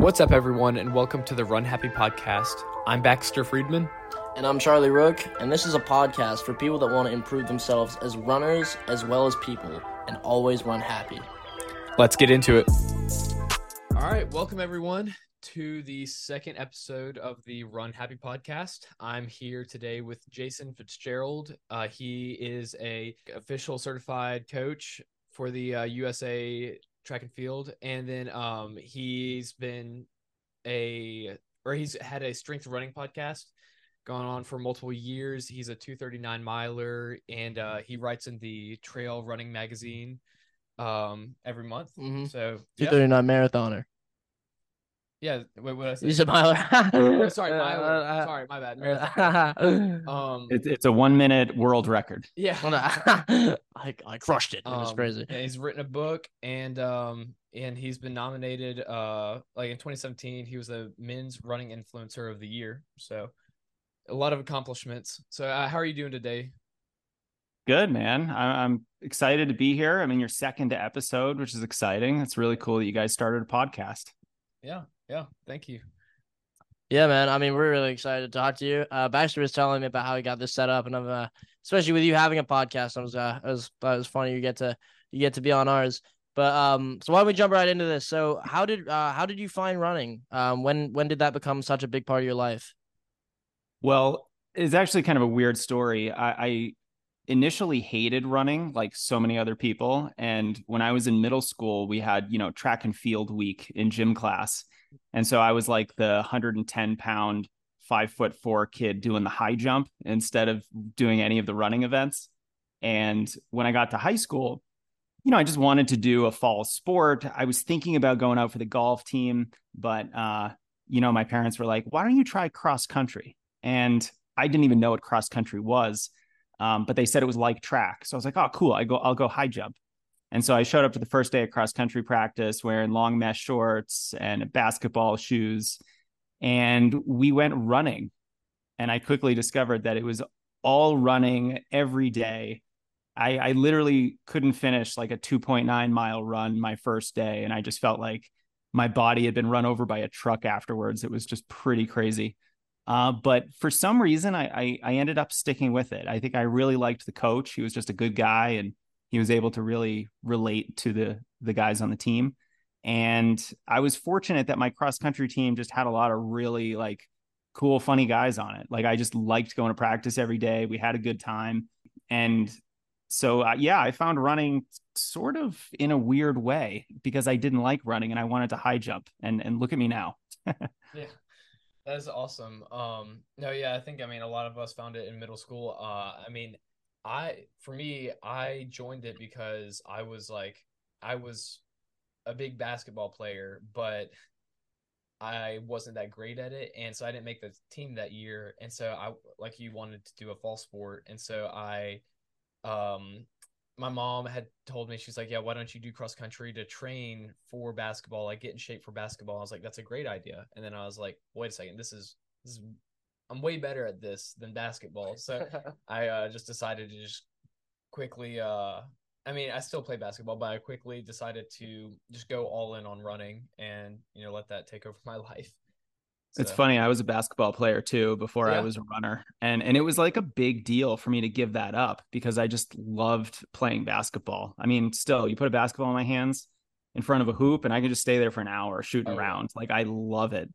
What's up, everyone, and welcome to the Run Happy podcast. I'm Baxter Friedman. And I'm Charlie Rook, and this is a podcast for people that want to improve themselves as runners as well as people and always run happy. Let's get into it. All right, welcome everyone to the second episode of the Run Happy podcast. I'm here today with Jason Fitzgerald. Uh, he is a official certified coach for the uh, USA track and field, and then um, he's been a or he's had a strength running podcast gone on for multiple years. He's a 239 miler, and uh, he writes in the Trail Running magazine um, every month. Mm-hmm. So Two yeah, thirty nine marathoner. Yeah. What, what did I say? You said miler. Oh, sorry, sorry, my bad. Um, It's it's a one minute world record. yeah. I, I crushed it. It was Um, crazy. and he's written a book and um and he's been nominated uh like in 2017 he was the men's running influencer of the year. So a lot of accomplishments. So uh, how are you doing today? Good man. I, I'm excited to be here. I'm in your second episode, which is exciting. It's really cool that you guys started a podcast. Yeah. Yeah. Thank you. Yeah, man. I mean, we're really excited to talk to you. Uh, Baxter was telling me about how he got this set up, and I'm uh, especially with you having a podcast. I was uh, it was it was funny. You get to you get to be on ours. But um, so why don't we jump right into this? So how did uh how did you find running? Um, when when did that become such a big part of your life? Well, it's actually kind of a weird story. I, I initially hated running like so many other people. And when I was in middle school, we had, you know, track and field week in gym class. And so I was like the 110 pound, five foot four kid doing the high jump instead of doing any of the running events. And when I got to high school, you know, I just wanted to do a fall sport. I was thinking about going out for the golf team, but uh, you know, my parents were like, "Why don't you try cross country?" And I didn't even know what cross country was, um, but they said it was like track. So I was like, "Oh, cool! I go, I'll go high jump." And so I showed up to the first day of cross country practice wearing long mesh shorts and basketball shoes, and we went running. And I quickly discovered that it was all running every day. I, I literally couldn't finish like a 2.9 mile run my first day. And I just felt like my body had been run over by a truck afterwards. It was just pretty crazy. Uh, but for some reason, I, I, I ended up sticking with it. I think I really liked the coach. He was just a good guy, and he was able to really relate to the the guys on the team. And I was fortunate that my cross country team just had a lot of really like cool, funny guys on it. Like I just liked going to practice every day. We had a good time, and so uh, yeah, I found running sort of in a weird way because I didn't like running and I wanted to high jump. And and look at me now. Yeah. That is awesome. Um, no, yeah, I think I mean a lot of us found it in middle school. Uh, I mean, I for me, I joined it because I was like, I was a big basketball player, but I wasn't that great at it, and so I didn't make the team that year. And so I, like you, wanted to do a fall sport, and so I, um, my mom had told me she's like, yeah, why don't you do cross country to train for basketball, like get in shape for basketball. I was like, that's a great idea. And then I was like, wait a second, this is this is I'm way better at this than basketball. So I uh, just decided to just quickly uh I mean, I still play basketball, but I quickly decided to just go all in on running and, you know, let that take over my life. It's funny. I was a basketball player too before Yeah. I was a runner, and and it was like a big deal for me to give that up because I just loved playing basketball. I mean, still, you put a basketball in my hands in front of a hoop, and I can just stay there for an hour shooting Oh, yeah. around. Like I love it.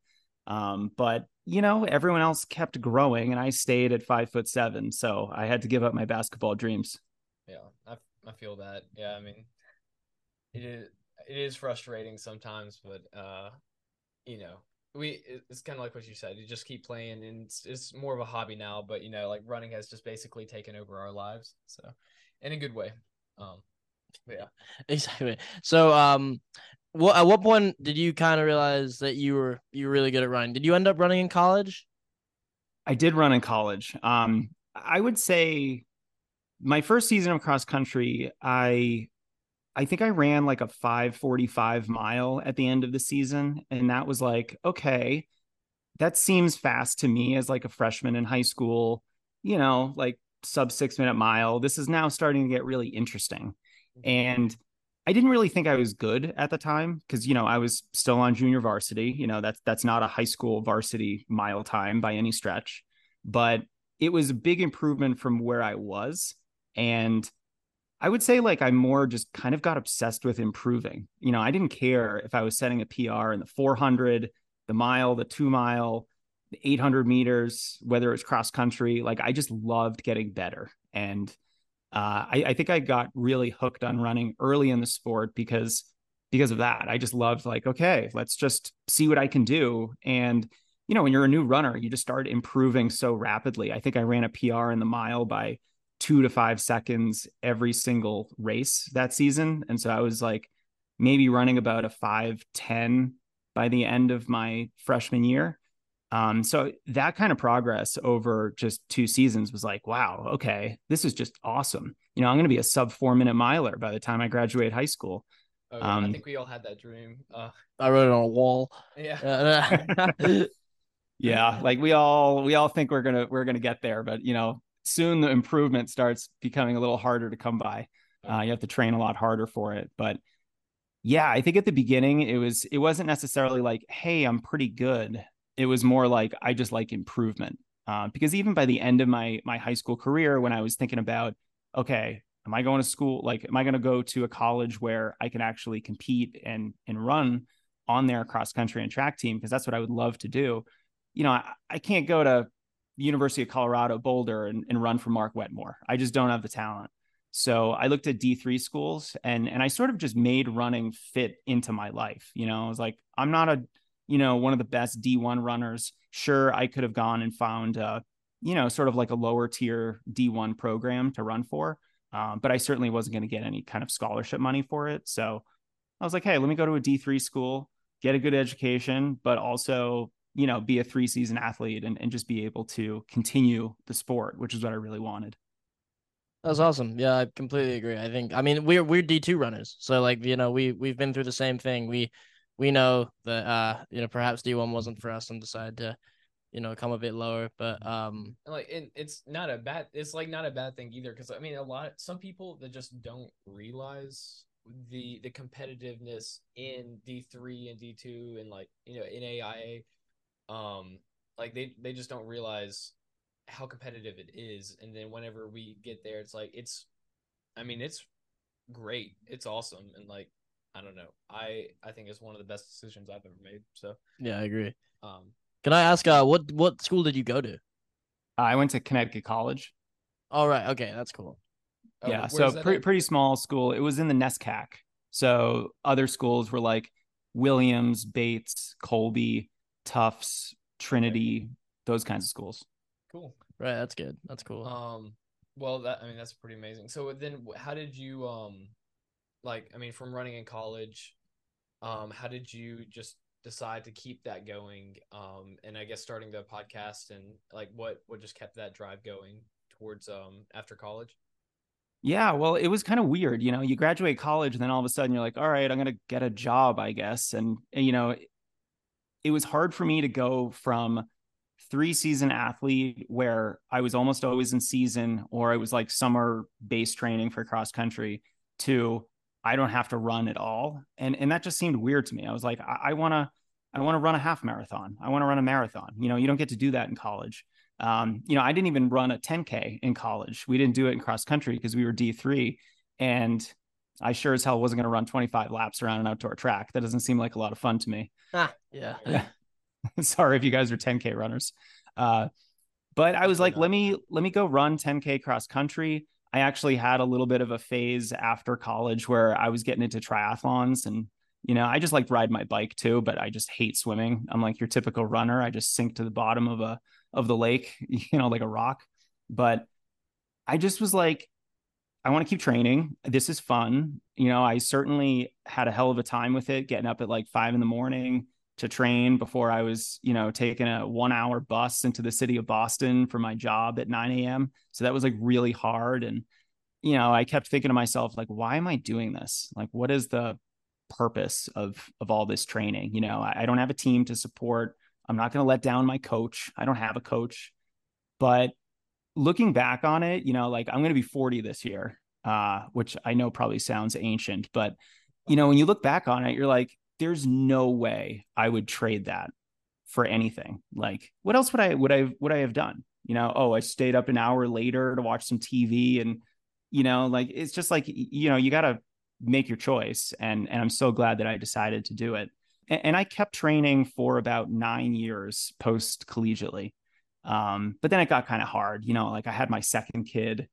Um, but you know, everyone else kept growing, and I stayed at five foot seven, so I had to give up my basketball dreams. Yeah, I, I feel that. Yeah, I mean, it is it is frustrating sometimes, but uh, you know, we it's kind of like what you said. You just keep playing, and it's, it's more of a hobby now. But you know, like running has just basically taken over our lives. So, in a good way. Um, yeah. Exactly. So, um, what at what point did you kind of realize that you were you were really good at running? Did you end up running in college? I did run in college. Um, I would say my first season of cross country, I I think I ran like a 545 mile at the end of the season. And that was like, okay, that seems fast to me as like a freshman in high school, you know, like sub six minute mile. This is now starting to get really interesting. And I didn't really think I was good at the time because you know I was still on junior varsity. You know that's that's not a high school varsity mile time by any stretch, but it was a big improvement from where I was, and I would say like I more just kind of got obsessed with improving. You know I didn't care if I was setting a PR in the 400, the mile, the two mile, the 800 meters, whether it's cross country. Like I just loved getting better and uh, I, I think I got really hooked on running early in the sport because because of that. I just loved like, okay, let's just see what I can do. And you know, when you're a new runner, you just start improving so rapidly. I think I ran a PR in the mile by two to five seconds every single race that season. And so I was like maybe running about a 510 by the end of my freshman year. Um, so that kind of progress over just two seasons was like, wow, okay, this is just awesome. You know, I'm going to be a sub four minute miler by the time I graduate high school. Oh, yeah. um, I think we all had that dream. Uh, I wrote it on a wall. Yeah. yeah. Like we all, we all think we're going to, we're going to get there, but you know, soon the improvement starts becoming a little harder to come by. Uh, you have to train a lot harder for it, but yeah, I think at the beginning it was, it wasn't necessarily like, Hey, I'm pretty good it was more like I just like improvement. Uh, because even by the end of my my high school career, when I was thinking about, okay, am I going to school? Like, am I going to go to a college where I can actually compete and and run on their cross country and track team? Because that's what I would love to do. You know, I, I can't go to University of Colorado Boulder and, and run for Mark Wetmore. I just don't have the talent. So I looked at D3 schools and and I sort of just made running fit into my life. You know, I was like, I'm not a you know, one of the best D1 runners, sure, I could have gone and found, uh, you know, sort of like a lower tier D1 program to run for. Um, but I certainly wasn't going to get any kind of scholarship money for it. So I was like, hey, let me go to a D3 school, get a good education, but also, you know, be a three season athlete and, and just be able to continue the sport, which is what I really wanted. That's awesome. Yeah, I completely agree. I think I mean we're we're D two runners. So like, you know, we we've been through the same thing. We we know that uh you know perhaps D1 wasn't for us and decided to you know come a bit lower but um like it's not a bad it's like not a bad thing either because i mean a lot some people that just don't realize the the competitiveness in d3 and d2 and like you know NAIA um like they they just don't realize how competitive it is and then whenever we get there it's like it's i mean it's great it's awesome and like I don't know. I I think it's one of the best decisions I've ever made. So yeah, I agree. Um, can I ask uh what what school did you go to? I went to Connecticut College. All right. Okay, that's cool. Oh, yeah, so pre- pretty small school. It was in the NESCAC. So other schools were like Williams, Bates, Colby, Tufts, Trinity, those kinds of schools. Cool. Right, that's good. That's cool. Um well that I mean that's pretty amazing. So then how did you um like I mean from running in college, um, how did you just decide to keep that going? Um, and I guess starting the podcast and like what what just kept that drive going towards um after college? Yeah, well, it was kind of weird, you know. You graduate college, and then all of a sudden you're like, "All right, I'm gonna get a job, I guess." And, and you know, it was hard for me to go from three season athlete where I was almost always in season, or I was like summer base training for cross country, to I don't have to run at all. And and that just seemed weird to me. I was like, I, I want to I want to run a half marathon. I want to run a marathon. You know, you don't get to do that in college. Um, you know, I didn't even run a 10K in college. We didn't do it in cross country because we were D3. And I sure as hell wasn't going to run 25 laps around an outdoor track. That doesn't seem like a lot of fun to me. Ah, yeah. Sorry if you guys are 10K runners. Uh, but I was like, let me let me go run 10K cross country. I actually had a little bit of a phase after college where I was getting into triathlons and you know, I just like ride my bike too, but I just hate swimming. I'm like your typical runner. I just sink to the bottom of a of the lake, you know, like a rock. But I just was like I want to keep training. This is fun. You know, I certainly had a hell of a time with it, getting up at like five in the morning to train before I was, you know, taking a one hour bus into the city of Boston for my job at 9 a.m. So that was like really hard. And, you know, I kept thinking to myself, like, why am I doing this? Like, what is the purpose of of all this training? You know, I, I don't have a team to support. I'm not going to let down my coach. I don't have a coach. But looking back on it, you know, like I'm going to be 40 this year. uh, which I know probably sounds ancient, but you know, when you look back on it, you're like, there's no way I would trade that for anything. Like, what else would I would I would I have done? You know, oh, I stayed up an hour later to watch some TV, and you know, like it's just like you know, you got to make your choice, and and I'm so glad that I decided to do it. And, and I kept training for about nine years post collegiately, um, but then it got kind of hard. You know, like I had my second kid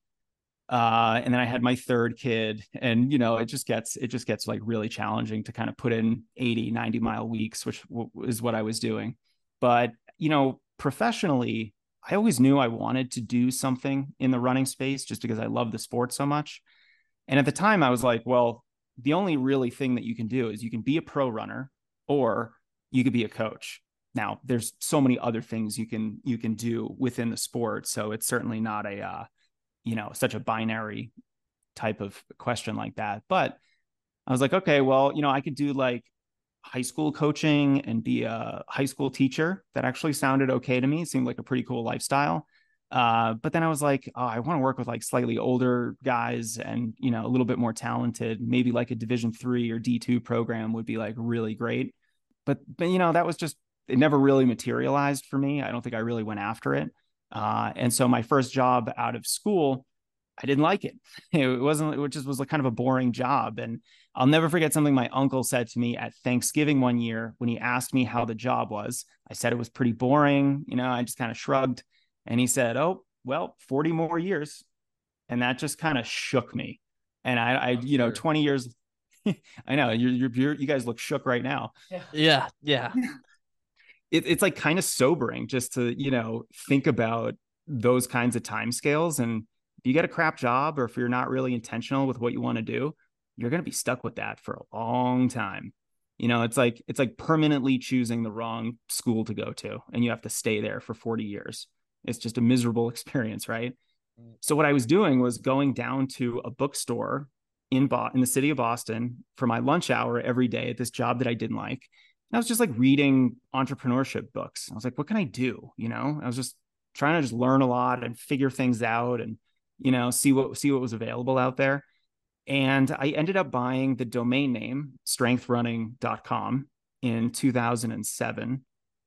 uh, and then I had my third kid and you know it just gets it just gets like really challenging to kind of put in 80 90 mile weeks which w- is what I was doing. But you know professionally I always knew I wanted to do something in the running space just because I love the sport so much. And at the time I was like well the only really thing that you can do is you can be a pro runner or you could be a coach. Now there's so many other things you can you can do within the sport so it's certainly not a uh, you know such a binary type of question like that. But i was like okay well you know i could do like high school coaching and be a high school teacher. That actually sounded okay to me. It seemed like a pretty cool lifestyle. Uh, but then i was like oh, i want to work with like slightly older guys and you know a little bit more talented. Maybe like a division three or d2 program would be like really great. But but you know that was just it never really materialized for me. I don't think i really went after it uh, and so my first job out of school, I didn't like it. It wasn't, it just was like kind of a boring job. And I'll never forget something my uncle said to me at Thanksgiving one year when he asked me how the job was. I said it was pretty boring. You know, I just kind of shrugged. And he said, Oh, well, 40 more years. And that just kind of shook me. And I, I you know, 20 years, I know you're, you're, you're, you guys look shook right now. Yeah. Yeah. Yeah. it, it's like kind of sobering just to you know think about those kinds of time scales and if you get a crap job or if you're not really intentional with what you want to do you're going to be stuck with that for a long time. You know it's like it's like permanently choosing the wrong school to go to and you have to stay there for 40 years. It's just a miserable experience right? Mm. so what i was doing was going down to a bookstore in Bo- in the city of boston for my lunch hour every day at this job that i didn't like I was just like reading entrepreneurship books. I was like, what can I do? You know, I was just trying to just learn a lot and figure things out and, you know, see what see what was available out there. And I ended up buying the domain name strengthrunning.com in 2007.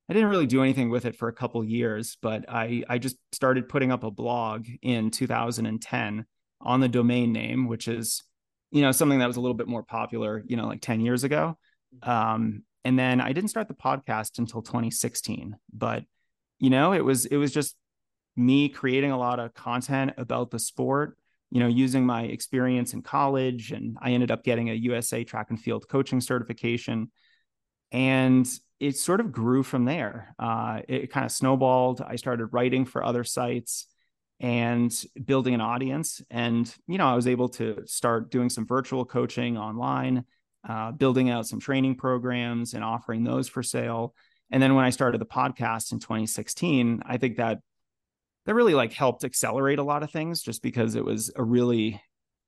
I didn't really do anything with it for a couple years, but I I just started putting up a blog in 2010 on the domain name, which is, you know, something that was a little bit more popular, you know, like 10 years ago. Um, and then I didn't start the podcast until 2016, but you know, it was it was just me creating a lot of content about the sport, you know, using my experience in college and I ended up getting a USA track and field coaching certification and it sort of grew from there. Uh, it kind of snowballed. I started writing for other sites and building an audience. And, you know, I was able to start doing some virtual coaching online uh, building out some training programs and offering those for sale. And then when I started the podcast in 2016, I think that that really like helped accelerate a lot of things just because it was a really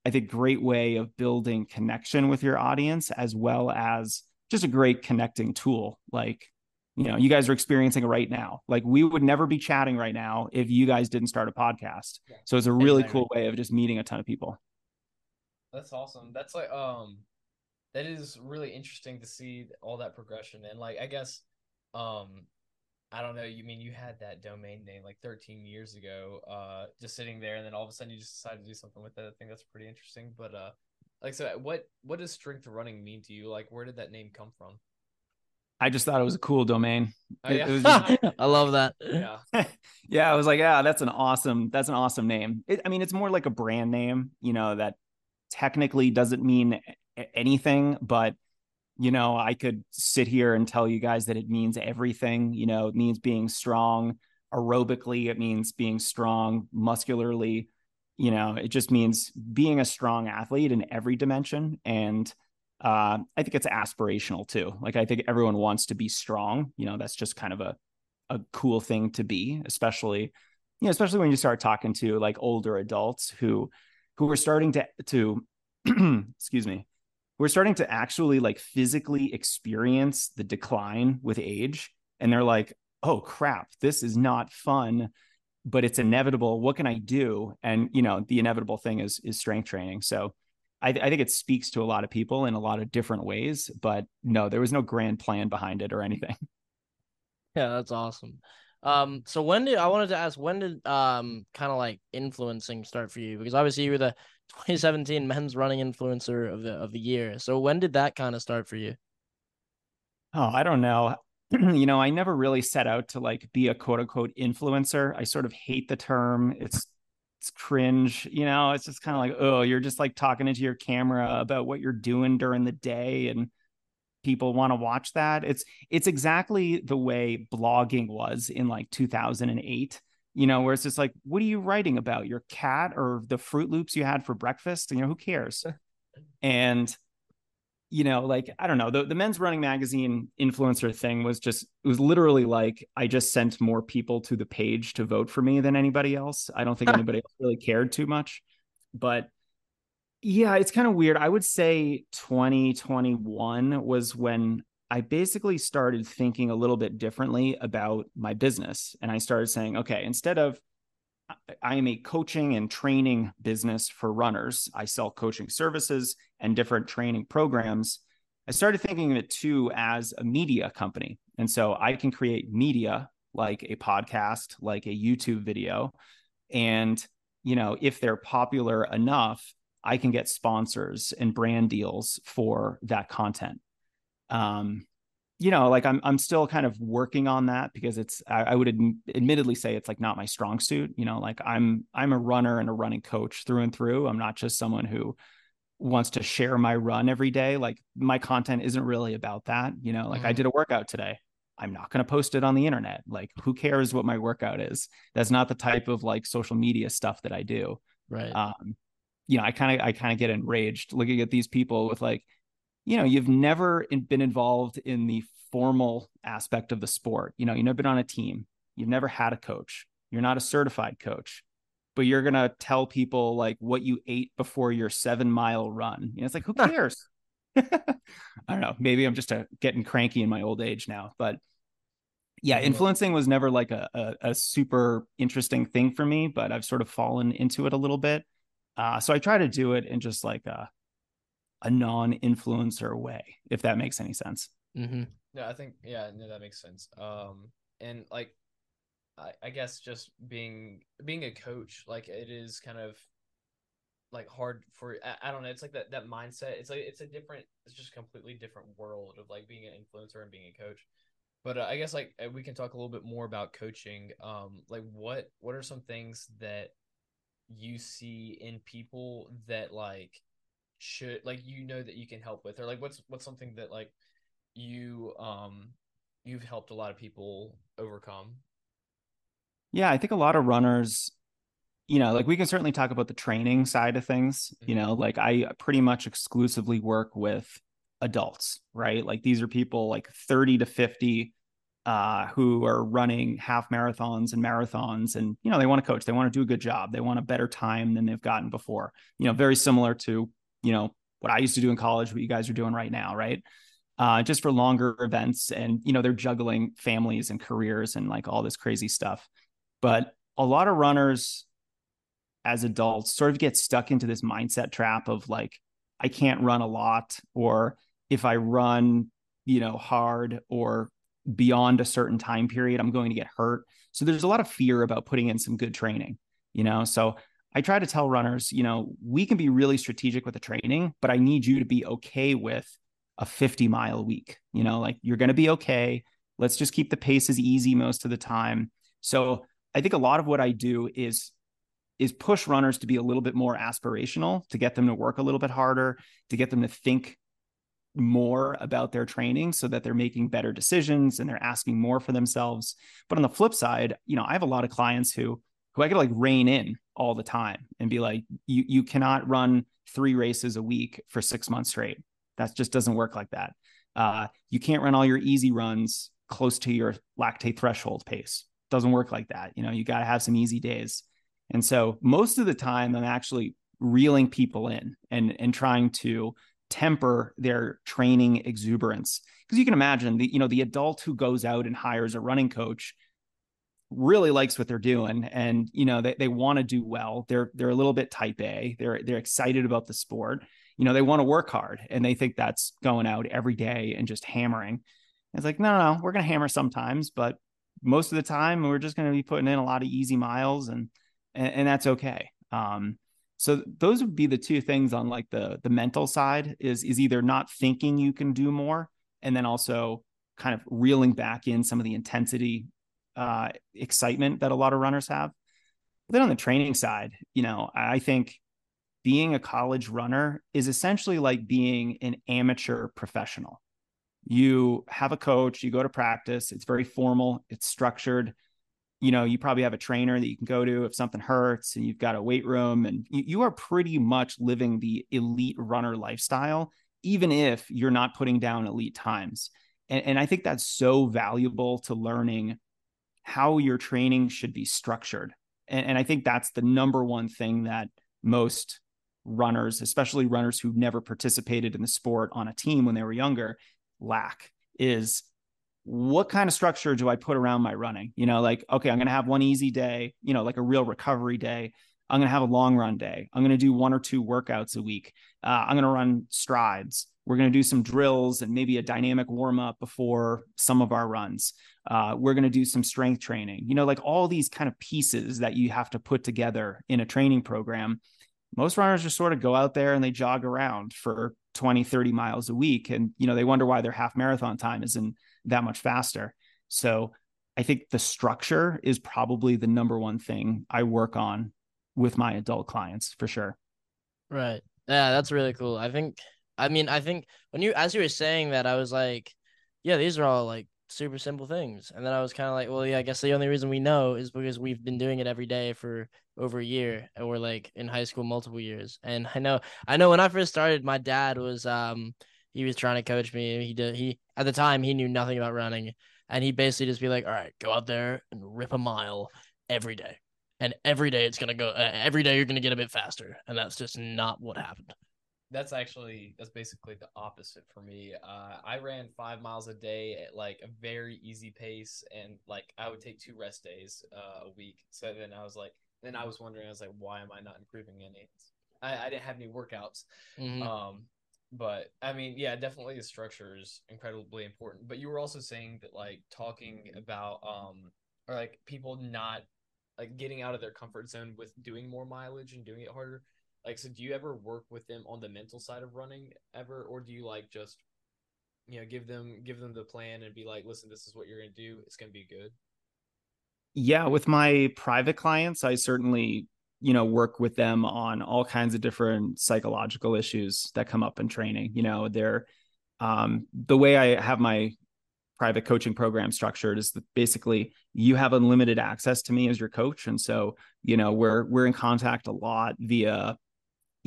I think great way of building connection with your audience as well as just a great connecting tool. Like you know you guys are experiencing it right now. Like we would never be chatting right now if you guys didn't start a podcast. So it's a really cool way of just meeting a ton of people. That's awesome. That's like um that is really interesting to see all that progression and like I guess um I don't know, you mean you had that domain name like 13 years ago, uh just sitting there and then all of a sudden you just decided to do something with it. I think that's pretty interesting. But uh like so what what does strength running mean to you? Like where did that name come from? I just thought it was a cool domain. Oh, yeah. It, just... I love that. Yeah. yeah. I was like, yeah, that's an awesome, that's an awesome name. It, I mean, it's more like a brand name, you know, that technically doesn't mean anything, but you know, I could sit here and tell you guys that it means everything. You know, it means being strong aerobically, it means being strong muscularly. You know, it just means being a strong athlete in every dimension. And uh, I think it's aspirational too. Like, I think everyone wants to be strong. You know, that's just kind of a, a cool thing to be, especially, you know, especially when you start talking to like older adults who, who are starting to, to, excuse me, we're starting to actually like physically experience the decline with age and they're like oh crap this is not fun but it's inevitable. What can I do? And you know, the inevitable thing is is strength training. So I, I think it speaks to a lot of people in a lot of different ways. But no, there was no grand plan behind it or anything. Yeah, that's awesome. Um, so when did I wanted to ask when did um kind of like influencing start for you? Because obviously you were the 2017 men's running influencer of the of the year. So when did that kind of start for you? Oh, I don't know. you know, I never really set out to like be a quote unquote influencer. I sort of hate the term. It's it's cringe, you know, it's just kind of like, oh, you're just like talking into your camera about what you're doing during the day and people want to watch that. It's it's exactly the way blogging was in like 2008 you know, where it's just like, what are you writing about? Your cat or the Fruit Loops you had for breakfast? You know, who cares? and you know, like I don't know, the, the men's running magazine influencer thing was just it was literally like I just sent more people to the page to vote for me than anybody else. I don't think anybody else really cared too much. But yeah, it's kind of weird. I would say 2021 was when I basically started thinking a little bit differently about my business. And I started saying, okay, instead of I am a coaching and training business for runners. I sell coaching services and different training programs. I started thinking of it too as a media company. And so I can create media like a podcast, like a YouTube video. And, you know, if they're popular enough, I can get sponsors and brand deals for that content. Um, you know, like I'm I'm still kind of working on that because it's I, I would ad- admittedly say it's like not my strong suit. You know, like I'm I'm a runner and a running coach through and through. I'm not just someone who wants to share my run every day. Like my content isn't really about that. You know, like mm-hmm. I did a workout today. I'm not going to post it on the internet. Like who cares what my workout is? That's not the type of like social media stuff that I do. Right. Um, you know, I kind of I kind of get enraged looking at these people with like you know, you've never been involved in the formal aspect of the sport. You know, you've never been on a team, you've never had a coach, you're not a certified coach, but you're going to tell people like what you ate before your seven mile run. You know, it's like, who cares? I don't know. Maybe I'm just a, uh, getting cranky in my old age now, but yeah, influencing was never like a, a, a, super interesting thing for me, but I've sort of fallen into it a little bit. Uh, so I try to do it in just like a, a non-influencer way, if that makes any sense. Mm-hmm. Yeah, I think yeah, no, that makes sense. Um, and like, I, I guess just being being a coach, like it is kind of like hard for I, I don't know. It's like that that mindset. It's like it's a different. It's just a completely different world of like being an influencer and being a coach. But uh, I guess like we can talk a little bit more about coaching. Um, like what what are some things that you see in people that like should like you know that you can help with or like what's what's something that like you um you've helped a lot of people overcome yeah i think a lot of runners you know like we can certainly talk about the training side of things mm-hmm. you know like i pretty much exclusively work with adults right like these are people like 30 to 50 uh, who are running half marathons and marathons and you know they want to coach they want to do a good job they want a better time than they've gotten before you know very similar to you know, what I used to do in college, what you guys are doing right now, right? Uh, just for longer events. And, you know, they're juggling families and careers and like all this crazy stuff. But a lot of runners as adults sort of get stuck into this mindset trap of like, I can't run a lot, or if I run, you know, hard or beyond a certain time period, I'm going to get hurt. So there's a lot of fear about putting in some good training, you know? So I try to tell runners, you know, we can be really strategic with the training, but I need you to be okay with a 50 mile week. You know, like you're going to be okay. Let's just keep the paces easy most of the time. So I think a lot of what I do is is push runners to be a little bit more aspirational, to get them to work a little bit harder, to get them to think more about their training so that they're making better decisions and they're asking more for themselves. But on the flip side, you know, I have a lot of clients who who I could like rein in all the time and be like, you you cannot run three races a week for six months straight. That just doesn't work like that. Uh, you can't run all your easy runs close to your lactate threshold pace. Doesn't work like that. You know, you got to have some easy days. And so most of the time, I'm actually reeling people in and and trying to temper their training exuberance. Because you can imagine the you know the adult who goes out and hires a running coach really likes what they're doing and you know they, they want to do well. They're they're a little bit type a. They're they're excited about the sport. You know they want to work hard and they think that's going out every day and just hammering. It's like no no, no we're going to hammer sometimes but most of the time we're just going to be putting in a lot of easy miles and and, and that's okay. Um so those would be the two things on like the the mental side is is either not thinking you can do more and then also kind of reeling back in some of the intensity uh, excitement that a lot of runners have. But then on the training side, you know, I think being a college runner is essentially like being an amateur professional. You have a coach, you go to practice, it's very formal, it's structured. You know, you probably have a trainer that you can go to if something hurts, and you've got a weight room, and you, you are pretty much living the elite runner lifestyle, even if you're not putting down elite times. And, and I think that's so valuable to learning how your training should be structured. And, and I think that's the number one thing that most runners, especially runners who've never participated in the sport on a team when they were younger, lack is what kind of structure do I put around my running? You know, like, okay, I'm going to have one easy day, you know, like a real recovery day. I'm going to have a long run day. I'm going to do one or two workouts a week. Uh, I'm going to run strides. We're going to do some drills and maybe a dynamic warm up before some of our runs. Uh, we're going to do some strength training, you know, like all these kind of pieces that you have to put together in a training program. Most runners just sort of go out there and they jog around for 20, 30 miles a week. And, you know, they wonder why their half marathon time isn't that much faster. So I think the structure is probably the number one thing I work on with my adult clients for sure. Right. Yeah, that's really cool. I think I mean, I think when you as you were saying that, I was like, yeah, these are all like super simple things. And then I was kind of like, well, yeah, I guess the only reason we know is because we've been doing it every day for over a year or like in high school multiple years. And I know I know when I first started, my dad was um he was trying to coach me. He did he at the time he knew nothing about running. And he basically just be like, all right, go out there and rip a mile every day. And every day it's gonna go. Uh, every day you're gonna get a bit faster, and that's just not what happened that's actually that's basically the opposite for me. Uh, I ran five miles a day at like a very easy pace, and like I would take two rest days uh, a week. So then I was like, then I was wondering, I was like, why am I not improving any? I, I didn't have any workouts. Mm-hmm. Um, but I mean, yeah, definitely the structure is incredibly important. But you were also saying that like talking about um or like people not like getting out of their comfort zone with doing more mileage and doing it harder. Like so do you ever work with them on the mental side of running ever? Or do you like just you know give them give them the plan and be like listen this is what you're going to do. It's going to be good yeah with my private clients i certainly you know work with them on all kinds of different psychological issues that come up in training you know they're um, the way i have my private coaching program structured is that basically you have unlimited access to me as your coach and so you know we're we're in contact a lot via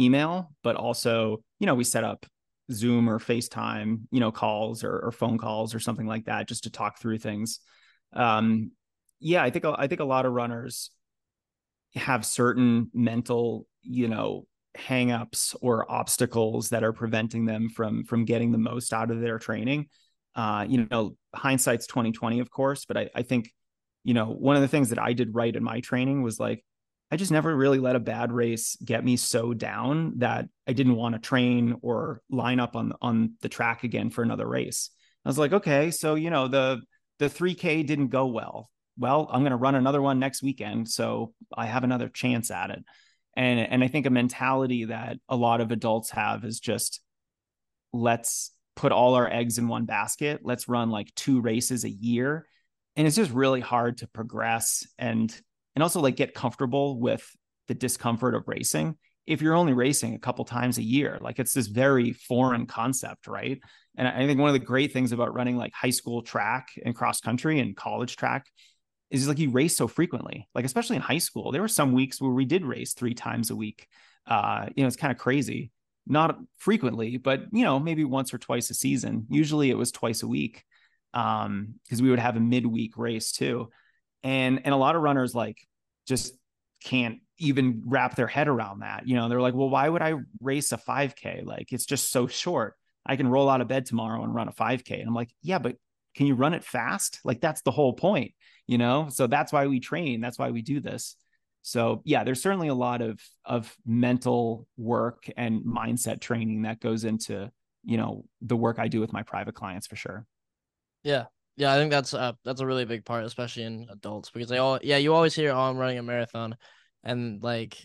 email, but also, you know, we set up Zoom or FaceTime, you know, calls or, or phone calls or something like that just to talk through things. Um, yeah, I think I think a lot of runners have certain mental, you know, hangups or obstacles that are preventing them from from getting the most out of their training. Uh, you know, hindsight's 2020, of course, but I, I think, you know, one of the things that I did right in my training was like I just never really let a bad race get me so down that I didn't want to train or line up on on the track again for another race. I was like, okay, so you know the the 3K didn't go well. Well, I'm going to run another one next weekend, so I have another chance at it. And and I think a mentality that a lot of adults have is just let's put all our eggs in one basket. Let's run like two races a year. And it's just really hard to progress and and also like get comfortable with the discomfort of racing if you're only racing a couple times a year like it's this very foreign concept right and i think one of the great things about running like high school track and cross country and college track is like you race so frequently like especially in high school there were some weeks where we did race three times a week. Uh you know it's kind of crazy. Not frequently but you know maybe once or twice a season. Usually it was twice a week um because we would have a midweek race too. And and a lot of runners like just can't even wrap their head around that. You know they're like well why would i race a 5k like it's just so short. I can roll out of bed tomorrow and run a 5k and i'm like yeah but can you run it fast? Like that's the whole point, you know? So that's why we train. That's why we do this. So yeah, there's certainly a lot of of mental work and mindset training that goes into, you know, the work I do with my private clients for sure. Yeah. Yeah, I think that's uh that's a really big part, especially in adults, because they all yeah, you always hear, oh, I'm running a marathon, and like,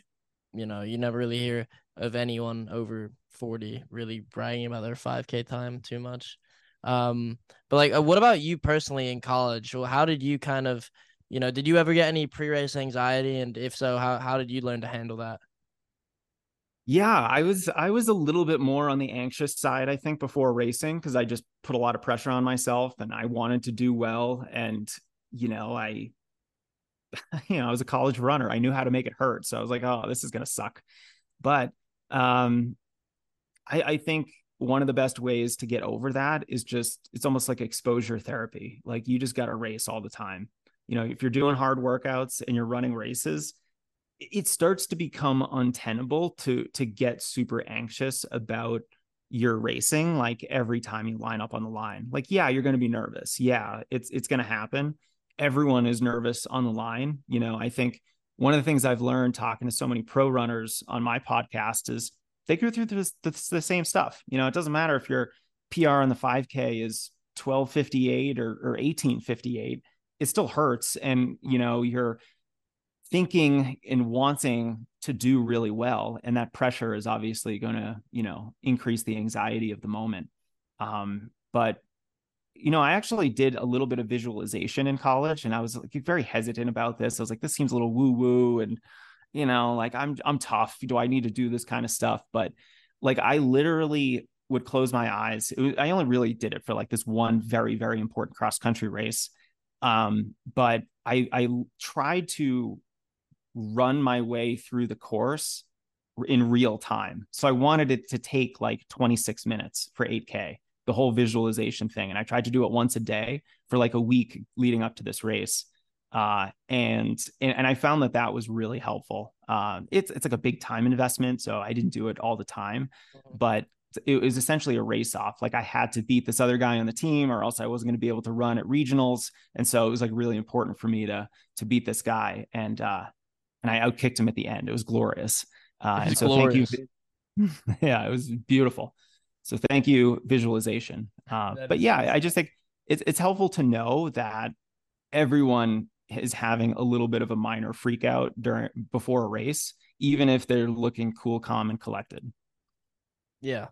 you know, you never really hear of anyone over 40 really bragging about their 5K time too much. Um, but like, uh, what about you personally in college? Well, how did you kind of, you know, did you ever get any pre-race anxiety, and if so, how how did you learn to handle that? Yeah, I was I was a little bit more on the anxious side, I think, before racing because I just put a lot of pressure on myself and I wanted to do well. And, you know, I you know, I was a college runner. I knew how to make it hurt. So I was like, oh, this is gonna suck. But um I, I think one of the best ways to get over that is just it's almost like exposure therapy. Like you just gotta race all the time. You know, if you're doing hard workouts and you're running races, it starts to become untenable to to get super anxious about your racing like every time you line up on the line like yeah you're going to be nervous yeah it's it's going to happen everyone is nervous on the line you know i think one of the things i've learned talking to so many pro runners on my podcast is they go through this, this, the same stuff. You know it doesn't matter if your pr on the 5k is 1258 or, or 1858 it still hurts. And you know you're thinking and wanting to do really well. And that pressure is obviously going to you know increase the anxiety of the moment. Um, but you know i actually did a little bit of visualization in college and i was like very hesitant about this. I was like this seems a little woo woo and you know like i'm i'm tough do i need to do this kind of stuff but like i literally would close my eyes was, i only really did it for like this one very very important cross country race um, but i i tried to run my way through the course in real time. So I wanted it to take like 26 minutes for 8K, the whole visualization thing. And I tried to do it once a day for like a week leading up to this race. Uh, and, and I found that that was really helpful. Um, it's it's like a big time investment, so I didn't do it all the time, mm-hmm. but it was essentially a race off. Like I had to beat this other guy on the team, or else I wasn't going to be able to run at regionals. And so it was like really important for me to to beat this guy. And uh, and I outkicked him at the end. It was glorious. Uh, and so glorious. thank you. yeah, it was beautiful. So thank you, visualization. Uh, but yeah, I just think it's it's helpful to know that everyone is having a little bit of a minor freak out during before a race, even if they're looking cool, calm, and collected. Yeah,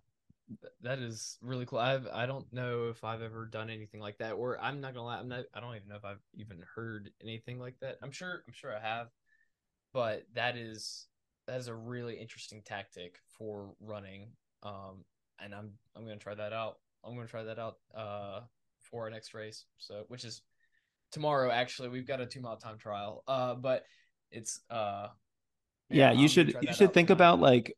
that is really cool. I've I don't know if I've ever done anything like that. Or I'm not gonna lie, I'm not. I don't even know if I've even heard anything like that. I'm sure. I'm sure I have but that is that is a really interesting tactic for running. Um, and I'm I'm gonna try that out. I'm gonna try that out uh for our next race. So which is tomorrow actually. We've got a two mile time trial. Uh, but it's uh yeah, yeah you should you should think about like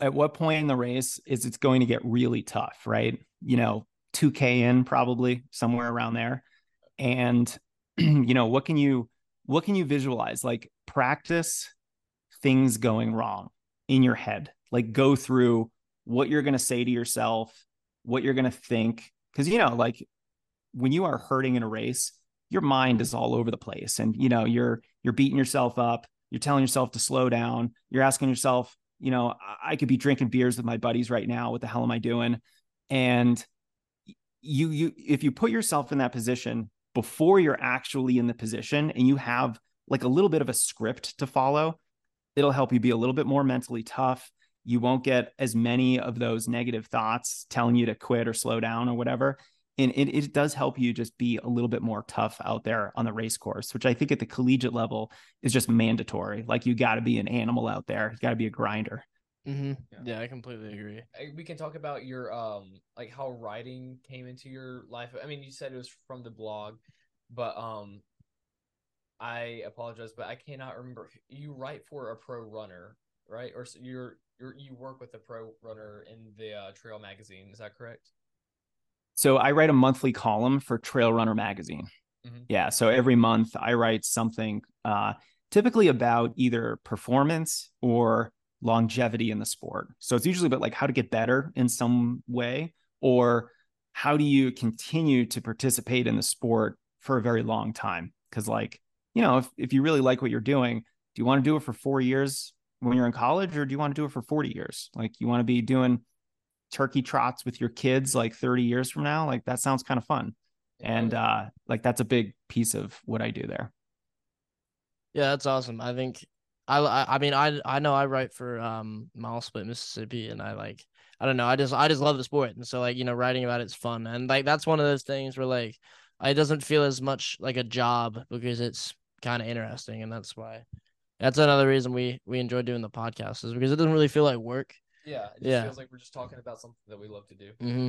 at what point in the race is it's going to get really tough, right? You know, 2k in probably somewhere around there. And you know, what can you what can you visualize? Like practice things going wrong in your head. Like go through what you're going to say to yourself, what you're going to think. Cause, you know, like when you are hurting in a race, your mind is all over the place and, you know, you're, you're beating yourself up. You're telling yourself to slow down. You're asking yourself, you know, I could be drinking beers with my buddies right now. What the hell am I doing? And you, you, if you put yourself in that position, before you're actually in the position and you have like a little bit of a script to follow, it'll help you be a little bit more mentally tough. You won't get as many of those negative thoughts telling you to quit or slow down or whatever. And it, it does help you just be a little bit more tough out there on the race course, which I think at the collegiate level is just mandatory. Like you got to be an animal out there, you got to be a grinder. Mm-hmm. Yeah. yeah. I completely agree. We can talk about your um like how writing came into your life. I mean, you said it was from the blog, but um I apologize, but I cannot remember. You write for a pro runner, right? Or you're you're you work with a pro runner in the uh, Trail magazine. Is that correct? So I write a monthly column for Trail Runner magazine. Mm-hmm. Yeah. So every month I write something, uh, typically about either performance or longevity in the sport. So it's usually about like how to get better in some way or how do you continue to participate in the sport for a very long time? Because, like, you know, if, if you really like what you're doing, do you want to do it for four years when you're in college or do you want to do it for 40 years? Like, you want to be doing turkey trots with your kids like 30 years from now? Like, that sounds kind of fun. And, uh, like, that's a big piece of what I do there. Yeah, that's awesome. I think I I mean I I know I write for um Mile Split Mississippi and I like I don't know I just I just love the sport and so like you know writing about it's fun and like that's one of those things where like it doesn't feel as much like a job because it's kind of interesting and that's why that's another reason we we enjoy doing the podcast is because it doesn't really feel like work. Yeah, it just Yeah. feels like we're just talking about something that we love to do. hmm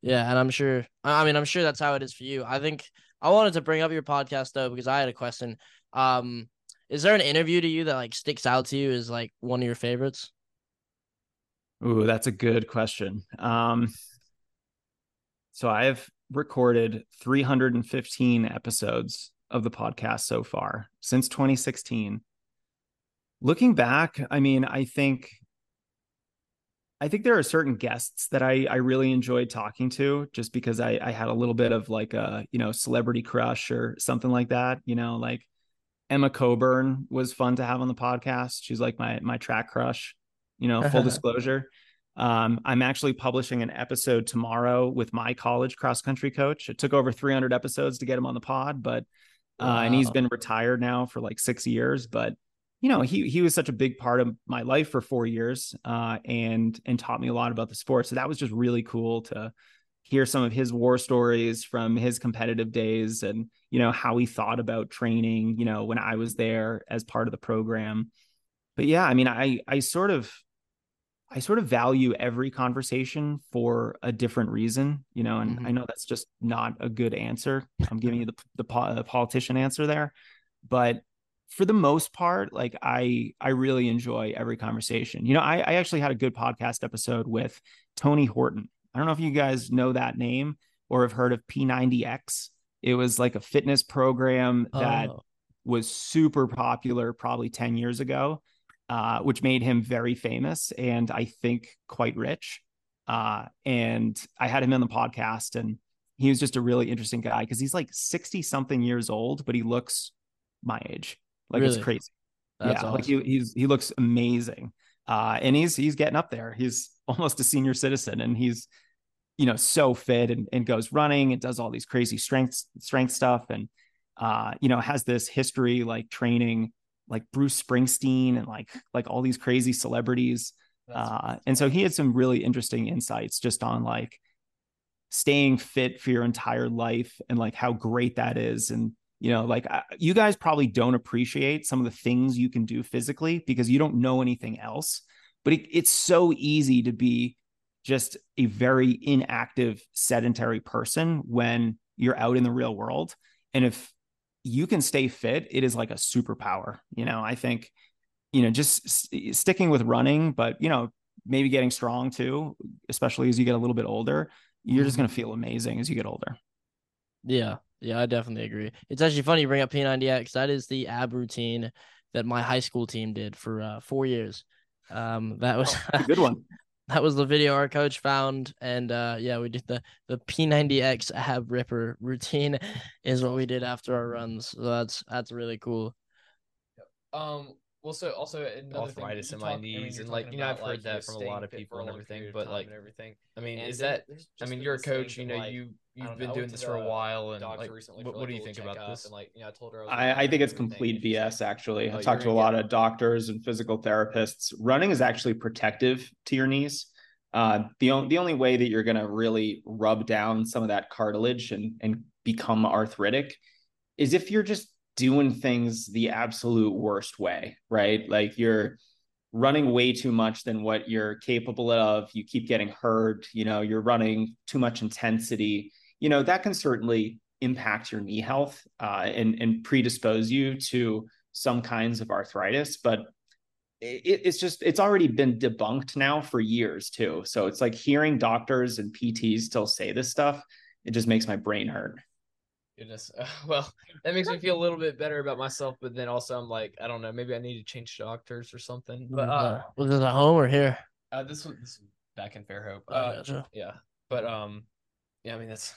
Yeah, and I'm sure. I I mean, I'm sure that's how it is for you. I think I wanted to bring up your podcast though because I had a question. Um, is there an interview to you that like sticks out to you as like one of your favorites? Ooh, that's a good question. Um, so I've recorded 315 episodes of the podcast so far since 2016. Looking back, I mean, I think I think there are certain guests that I I really enjoyed talking to just because I I had a little bit of like a, you know, celebrity crush or something like that, you know, like Emma Coburn was fun to have on the podcast. She's like my my track crush, you know, full disclosure. Um, I'm actually publishing an episode tomorrow with my college cross country coach. It took over 300 episodes to get him on the pod, but uh, and he's been retired now for like six years. But you know, he he was such a big part of my life for four years, uh, and and taught me a lot about the sport. So that was just really cool to hear some of his war stories from his competitive days, and you know how he thought about training. You know, when I was there as part of the program. But yeah, I mean, I I sort of I sort of value every conversation for a different reason, you know, and Mhm. I know that's just not a good answer. I'm giving you the the, the politician answer there, but for the most part, like I I really enjoy every conversation. You know, I I actually had a good podcast episode with Tony Horton. I don't know if you guys know that name or have heard of P90X. It was like a fitness program that Oh, was super popular probably 10 years ago, uh, which made him very famous and I think quite rich. Uh, and I had him on the podcast and he was just a really interesting guy because he's like 60 something years old, but he looks my age. Like Really? it's crazy. that's yeah, awesome. like he, he's he looks amazing. Uh, and he's he's getting up there. He's almost a senior citizen and he's you know so fit and, and goes running and does all these crazy strength strength stuff and uh you know has this history like training like Bruce Springsteen and like like all these crazy celebrities uh and so he had some really interesting insights just on like staying fit for your entire life and like how great that is and you know like I, you guys probably don't appreciate some of the things you can do physically because you don't know anything else but it, it's so easy to be just a very inactive sedentary person when you're out in the real world. And if you can stay fit it is like a superpower you know? I think you know just sticking with running but you know maybe getting strong too especially as you get a little bit older you're just going to mm-hmm. feel amazing as you get older. Yeah, yeah, I definitely agree. It's actually funny you bring up P90X. That is the ab routine that my high school team did for uh, four years. Um, that was It's a good one that was the video our coach found, and uh, yeah, we did the the P90X ab ripper routine is what we did after our runs. So that's that's really cool. Um. Well, so also another Arthritis thing, in you my talk- I mean, and like you know, I've heard like, that from a lot of people and everything, but, like, and everything. I mean, And is that? I mean, you're a coach. You know, like, you I you've been know, doing this for a while, and like, recently what, for, what do you think about this? And like, you know, I told her I was. I, I think it's complete BS. Actually, Oh, I you're talked to a gonna lot of doctors and physical therapists. Running is actually protective to your knees. Uh, the only the only way that you're going to really rub down some of that cartilage and and become arthritic is if you're just doing things the absolute worst way, right? Like you're running way too much than what you're capable of. You keep getting hurt. You know, you're running too much intensity. You know that can certainly impact your knee health uh, and and predispose you to some kinds of arthritis. But it, it's just it's already been debunked now for years too. So it's like hearing doctors and PTs still say this stuff. It just makes my brain hurt. Goodness. Uh, well, that makes me feel a little bit better about myself, but then also I'm like, I don't know, maybe I need to change doctors or something. But uh, was this at home or here? uh this was this was back in Fairhope. Uh, gotcha. yeah, but um, yeah, I mean that's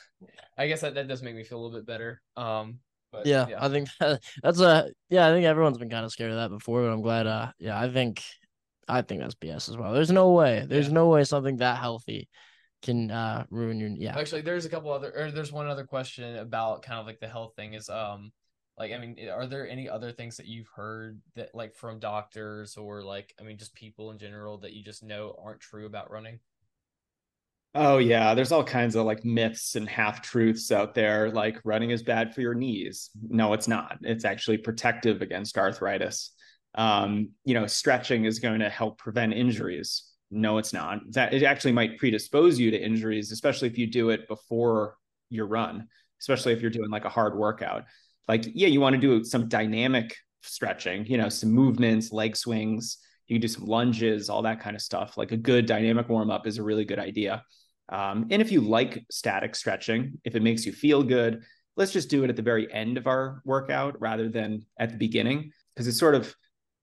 I guess that, that does make me feel a little bit better. Um but yeah, yeah. I think that, that's a yeah. I think everyone's been kind of scared of that before, but I'm glad. Uh, yeah, I think I think that's BS as well. There's no way. There's Yeah. no way something that healthy can uh ruin your yeah. Actually, there's a couple other, or there's one other question about kind of like the health thing is, um, like, I mean, are there any other things that you've heard that, like, from doctors or, like, I mean, just people in general that you just know aren't true about running? Oh yeah, there's all kinds of like myths and half truths out there. Like running is bad for your knees. No, it's not. It's actually protective against arthritis. Um, you know, stretching is going to help prevent injuries. No, it's not. That it actually might predispose you to injuries, especially if you do it before your run, especially if you're doing like a hard workout. Like, yeah, you want to do some dynamic stretching, you know, some movements, leg swings, you can do some lunges, all that kind of stuff. Like a good dynamic warm up is a really good idea. Um, and if you like static stretching, if it makes you feel good, let's just do it at the very end of our workout rather than at the beginning. Because it's sort of,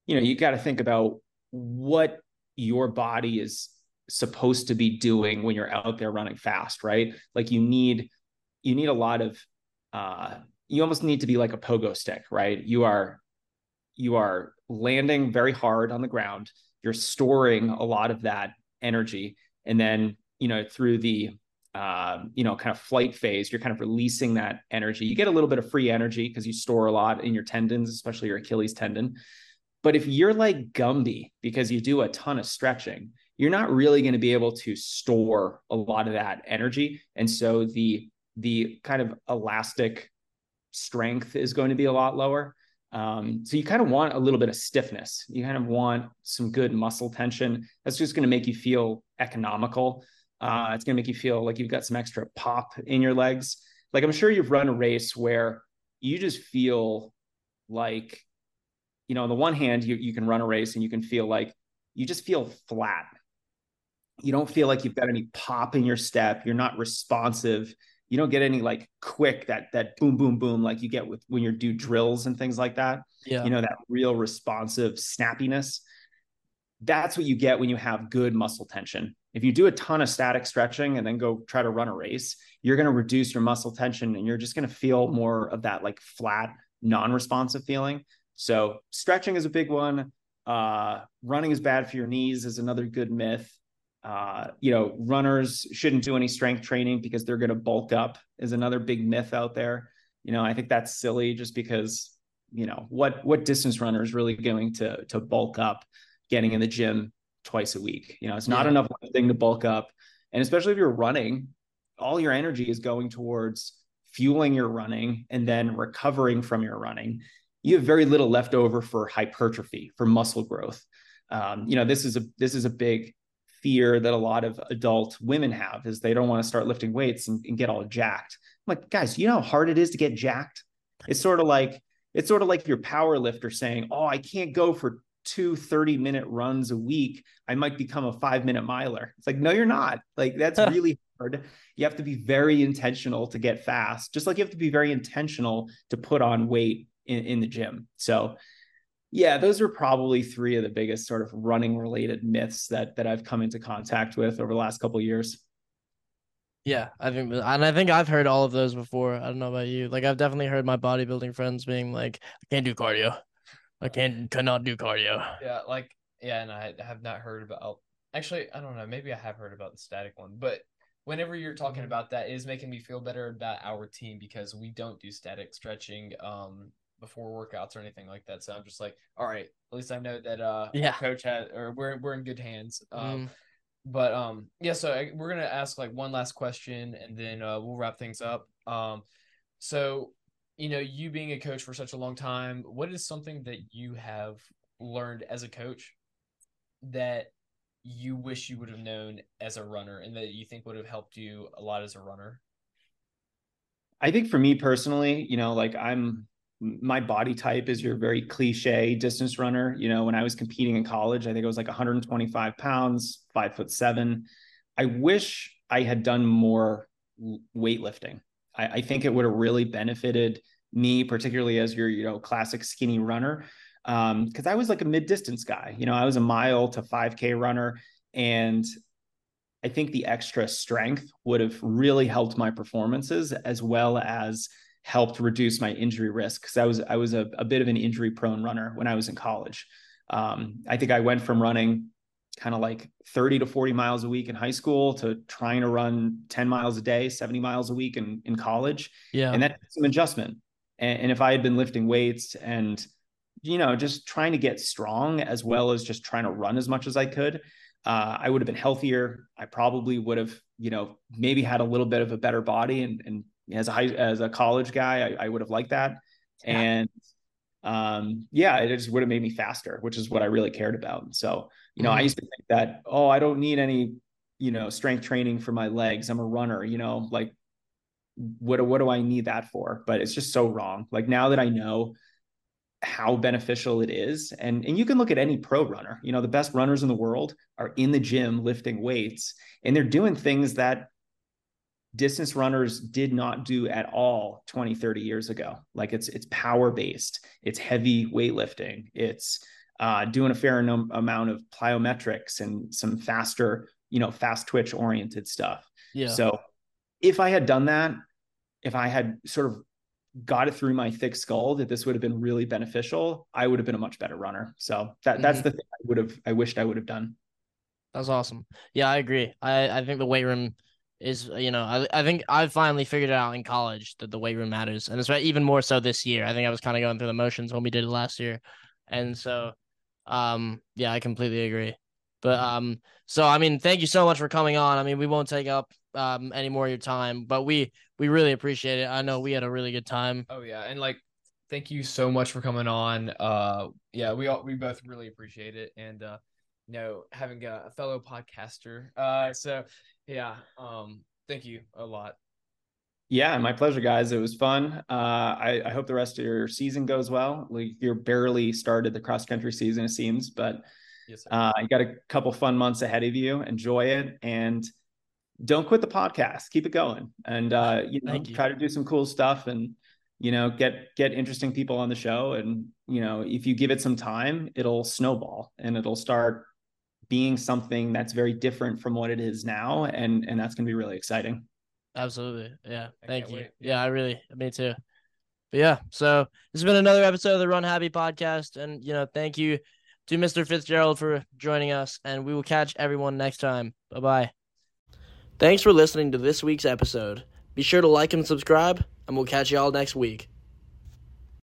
you know, you got to think about what your body is supposed to be doing when you're out there running fast, right? Like you need, you need a lot of, uh, you almost need to be like a pogo stick, right? You are, you are landing very hard on the ground. You're storing a lot of that energy, and then you know, through the um, you know, kind of flight phase, you're kind of releasing that energy. You get a little bit of free energy because you store a lot in your tendons, especially your Achilles tendon. But if you're like Gumby because you do a ton of stretching, you're not really going to be able to store a lot of that energy. And so the the kind of elastic strength is going to be a lot lower. Um, so you kind of want a little bit of stiffness. You kind of want some good muscle tension. That's just going to make you feel economical. Uh, it's going to make you feel like you've got some extra pop in your legs. Like I'm sure you've run a race where you just feel like, you know, on the one hand, you, you can run a race and you can feel like you just feel flat. You don't feel like you've got any pop in your step. You're not responsive. You don't get any like quick that that boom boom boom like you get with when you do drills and things like that. Yeah. You know that real responsive snappiness. That's what you get when you have good muscle tension. If you do a ton of static stretching and then go try to run a race, you're going to reduce your muscle tension and you're just going to feel more of that like flat, non-responsive feeling. So stretching is a big one. Uh, running is bad for your knees is another good myth. Uh, you know, runners shouldn't do any strength training because they're going to bulk up is another big myth out there. You know, I think that's silly just because, you know, what what distance runner is really going to to bulk up getting in the gym twice a week. You know, it's not Yeah. enough thing to bulk up. And especially if you're running, all your energy is going towards fueling your running and then recovering from your running. You have very little left over for hypertrophy, for muscle growth. Um, you know, this is a this is a big fear that a lot of adult women have is they don't want to start lifting weights and, and get all jacked. I'm like, guys, you know how hard it is to get jacked? It's sort of like it's sort of like your power lifter saying, Oh, I can't go for two 30 minute runs a week. I might become a five minute miler. It's like, no, you're not. Like that's really hard. You have to be very intentional to get fast, just like you have to be very intentional to put on weight in, in the gym. So yeah, those are probably three of the biggest sort of running related myths that that I've come into contact with over the last couple of years. Yeah, I think, and I think I've heard all of those before. I don't know about you. Like, I've definitely heard my bodybuilding friends being like, "I can't do cardio. I can't, cannot do cardio." Yeah, like yeah, and I have not heard about. Actually, I don't know. Maybe I have heard about the static one, but whenever you're talking about that, it is making me feel better about our team because we don't do static stretching um before workouts or anything like that. So I'm just like, all right, at least I know that uh Yeah. coach had or we're we're in good hands. Um, Mm, but um yeah so I, we're gonna ask like one last question and then uh, we'll wrap things up um so you know you being a coach for such a long time what is something that you have learned as a coach that you wish you would have known as a runner and that you think would have helped you a lot as a runner I think for me personally, you know, like I'm my body type is your very cliche distance runner. You know, when I was competing in college, I think it was like 125 pounds, five foot seven. I wish I had done more weightlifting. I, I think it would have really benefited me, particularly as your, you know, classic skinny runner. Um, because I was like a mid distance guy. You know, I was a mile to 5K runner. And I think the extra strength would have really helped my performances as well as helped reduce my injury risk because I was I was a, a, bit of an injury prone runner when I was in college. Um, I think I went from running kind of like 30 to 40 miles a week in high school to trying to run 10 miles a day, 70 miles a week in, in college. Yeah. And that's some adjustment. And, and if I had been lifting weights and, you know, just trying to get strong as well as just trying to run as much as I could, uh, I would have been healthier. I probably would have, you know, maybe had a little bit of a better body. And, and as a high, as a college guy, I, I would have liked that. Yeah. And um, yeah, it just would have made me faster, which is what I really cared about. So, you know, mm-hmm. I used to think that, oh, I don't need any, you know, strength training for my legs. I'm a runner, you know, like what, what do I need that for? But it's just so wrong. Like now that I know how beneficial it is, and, and you can look at any pro runner, you know, the best runners in the world are in the gym lifting weights and they're doing things that distance runners did not do at all 20 30 years ago like it's it's power based it's heavy weightlifting it's uh, doing a fair num- amount of plyometrics and some faster you know fast twitch oriented stuff. Yeah. So if i had done that if i had sort of got it through my thick skull that this would have been really beneficial i would have been a much better runner. So that that's mm-hmm. the thing i would have i wished i would have done. That's awesome. Yeah i agree. I i think the weight room is you know I, I think I finally figured it out in college that the weight room matters and it's right even more so this year. I think I was kind of going through the motions when we did it last year, and so um yeah I completely agree. But um so I mean thank you so much for coming on. I mean we won't take up um any more of your time, but we we really appreciate it. I know we had a really good time. Oh yeah, and like thank you so much for coming on. Uh yeah we all we both really appreciate it and uh you know having a, a fellow podcaster. Uh so yeah. Um, thank you a lot. Yeah, my pleasure, guys. It was fun. Uh, I, I hope the rest of your season goes well. Like you're barely started the cross country season, it seems, but yes, uh, you got a couple fun months ahead of you. Enjoy it and don't quit the podcast. Keep it going, and uh, you know, you. try to do some cool stuff and you know get get interesting people on the show. And you know, if you give it some time, it'll snowball and it'll start being something that's very different from what it is now and and that's going to be really exciting absolutely. Yeah. I thank you. yeah i really me too. But yeah so this has been another episode of the run happy podcast. And you know thank you to mr fitzgerald for joining us. And we will catch everyone next time. Bye bye thanks for listening to this week's episode. Be sure to like and subscribe and we'll catch you all next week